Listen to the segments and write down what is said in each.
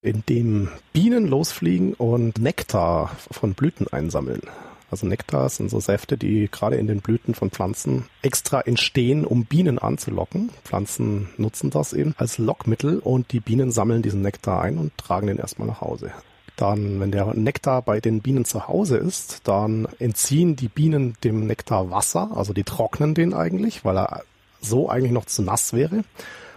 in dem Bienen losfliegen und Nektar von Blüten einsammeln. Also Nektar sind so Säfte, die gerade in den Blüten von Pflanzen extra entstehen, um Bienen anzulocken. Pflanzen nutzen das eben als Lockmittel und die Bienen sammeln diesen Nektar ein und tragen den erstmal nach Hause. Dann, wenn der Nektar bei den Bienen zu Hause ist, dann entziehen die Bienen dem Nektar Wasser, also die trocknen den eigentlich, weil er so eigentlich noch zu nass wäre.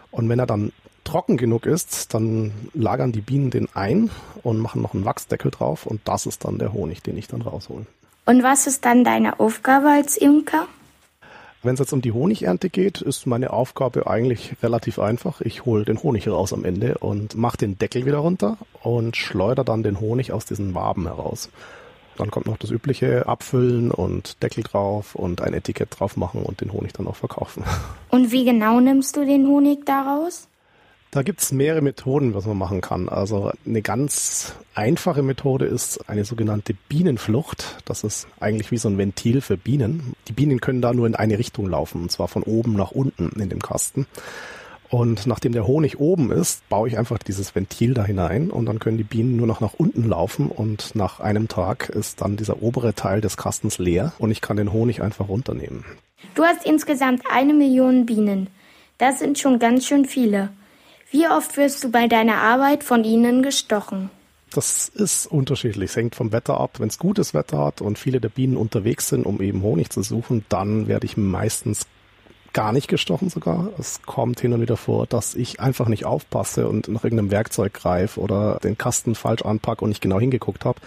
Und wenn er dann trocken genug ist, dann lagern die Bienen den ein und machen noch einen Wachsdeckel drauf und das ist dann der Honig, den ich dann raushole. Und was ist dann deine Aufgabe als Imker? Wenn es jetzt um die Honigernte geht, ist meine Aufgabe eigentlich relativ einfach. Ich hole den Honig raus am Ende und mache den Deckel wieder runter und schleudere dann den Honig aus diesen Waben heraus. Dann kommt noch das übliche Abfüllen und Deckel drauf und ein Etikett drauf machen und den Honig dann auch verkaufen. Und wie genau nimmst du den Honig daraus? Da gibt's mehrere Methoden, was man machen kann. Also eine ganz einfache Methode ist eine sogenannte Bienenflucht. Das ist eigentlich wie so ein Ventil für Bienen. Die Bienen können da nur in eine Richtung laufen, und zwar von oben nach unten in dem Kasten. Und nachdem der Honig oben ist, baue ich einfach dieses Ventil da hinein und dann können die Bienen nur noch nach unten laufen und nach einem Tag ist dann dieser obere Teil des Kastens leer und ich kann den Honig einfach runternehmen. Du hast insgesamt eine Million Bienen. Das sind schon ganz schön viele. Wie oft wirst du bei deiner Arbeit von ihnen gestochen? Das ist unterschiedlich. Es hängt vom Wetter ab. Wenn es gutes Wetter hat und viele der Bienen unterwegs sind, um eben Honig zu suchen, dann werde ich meistens gar nicht gestochen sogar. Es kommt hin und wieder vor, dass ich einfach nicht aufpasse und nach irgendeinem Werkzeug greife oder den Kasten falsch anpacke und nicht genau hingeguckt habe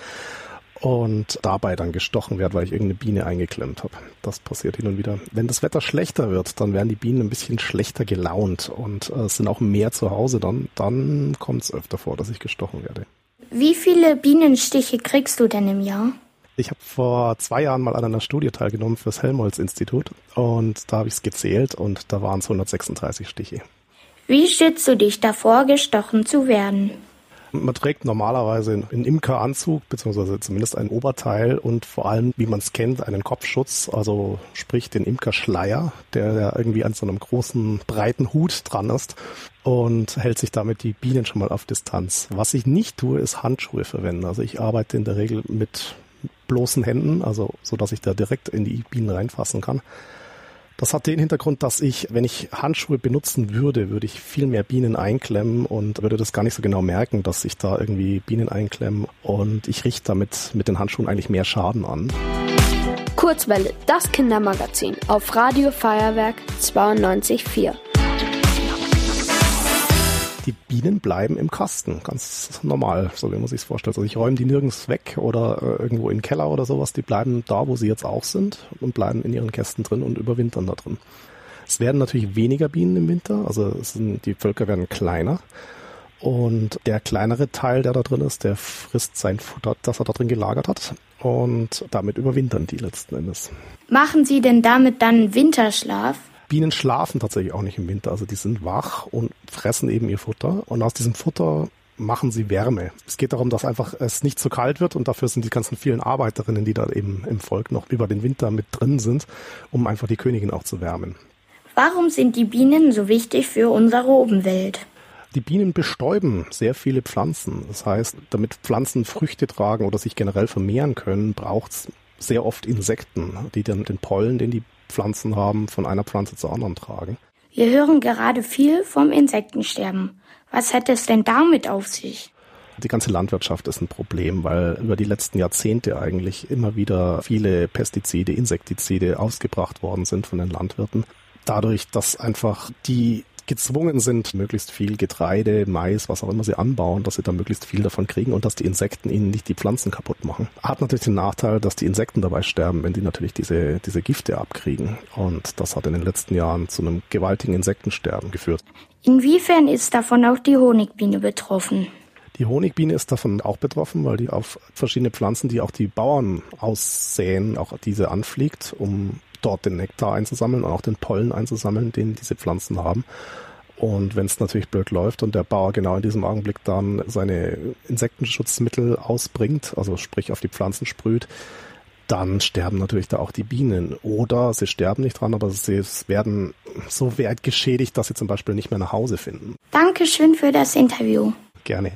und dabei dann gestochen werde, weil ich irgendeine Biene eingeklemmt habe. Das passiert hin und wieder. Wenn das Wetter schlechter wird, dann werden die Bienen ein bisschen schlechter gelaunt und äh, sind auch mehr zu Hause dann. Dann kommt es öfter vor, dass ich gestochen werde. Wie viele Bienenstiche kriegst du denn im Jahr? Ich habe vor zwei Jahren mal an einer Studie teilgenommen fürs Helmholtz-Institut und da habe ich es gezählt und da waren es 136 Stiche. Wie schützt du dich davor, gestochen zu werden? Man trägt normalerweise einen Imkeranzug, beziehungsweise zumindest ein Oberteil und vor allem, wie man es kennt, einen Kopfschutz, also sprich den Imkerschleier, der irgendwie an so einem großen, breiten Hut dran ist und hält sich damit die Bienen schon mal auf Distanz. Was ich nicht tue, ist Handschuhe verwenden. Also ich arbeite in der Regel mit bloßen Händen, also so dass ich da direkt in die Bienen reinfassen kann. Das hat den Hintergrund, dass ich, wenn ich Handschuhe benutzen würde, würde ich viel mehr Bienen einklemmen und würde das gar nicht so genau merken, dass ich da irgendwie Bienen einklemme und ich richte damit mit den Handschuhen eigentlich mehr Schaden an. Kurzwelle, das Kindermagazin auf Radio Feuerwerk 92.4 die Bienen bleiben im Kasten, ganz normal, so wie man sich vorstellt. Also ich räume die nirgends weg oder äh, irgendwo in den Keller oder sowas. Die bleiben da, wo sie jetzt auch sind und bleiben in ihren Kästen drin und überwintern da drin. Es werden natürlich weniger Bienen im Winter, also sind, die Völker werden kleiner. Und der kleinere Teil, der da drin ist, der frisst sein Futter, das er da drin gelagert hat. Und damit überwintern die letzten Endes. Machen Sie denn damit dann Winterschlaf? Bienen schlafen tatsächlich auch nicht im Winter. Also die sind wach und fressen eben ihr Futter. Und aus diesem Futter machen sie Wärme. Es geht darum, dass einfach es nicht zu kalt wird und dafür sind die ganzen vielen Arbeiterinnen, die da eben im Volk noch über den Winter mit drin sind, um einfach die Königin auch zu wärmen. Warum sind die Bienen so wichtig für unsere Umwelt? Die Bienen bestäuben sehr viele Pflanzen. Das heißt, damit Pflanzen Früchte tragen oder sich generell vermehren können, braucht es sehr oft Insekten, die dann den Pollen, den die Pflanzen haben, von einer Pflanze zur anderen tragen. Wir hören gerade viel vom Insektensterben. Was hat es denn damit auf sich? Die ganze Landwirtschaft ist ein Problem, weil über die letzten Jahrzehnte eigentlich immer wieder viele Pestizide, Insektizide ausgebracht worden sind von den Landwirten. Dadurch, dass einfach die gezwungen sind, möglichst viel Getreide, Mais, was auch immer sie anbauen, dass sie da möglichst viel davon kriegen und dass die Insekten ihnen nicht die Pflanzen kaputt machen. Hat natürlich den Nachteil, dass die Insekten dabei sterben, wenn die natürlich diese, diese Gifte abkriegen. Und das hat in den letzten Jahren zu einem gewaltigen Insektensterben geführt. Inwiefern ist davon auch die Honigbiene betroffen? Die Honigbiene ist davon auch betroffen, weil die auf verschiedene Pflanzen, die auch die Bauern aussäen, auch diese anfliegt, um dort den Nektar einzusammeln und auch den Pollen einzusammeln, den diese Pflanzen haben. Und wenn es natürlich blöd läuft und der Bauer genau in diesem Augenblick dann seine Insektenschutzmittel ausbringt, also sprich auf die Pflanzen sprüht, dann sterben natürlich da auch die Bienen. Oder sie sterben nicht dran, aber sie werden so weit geschädigt, dass sie zum Beispiel nicht mehr nach Hause finden. Dankeschön für das Interview. Gerne.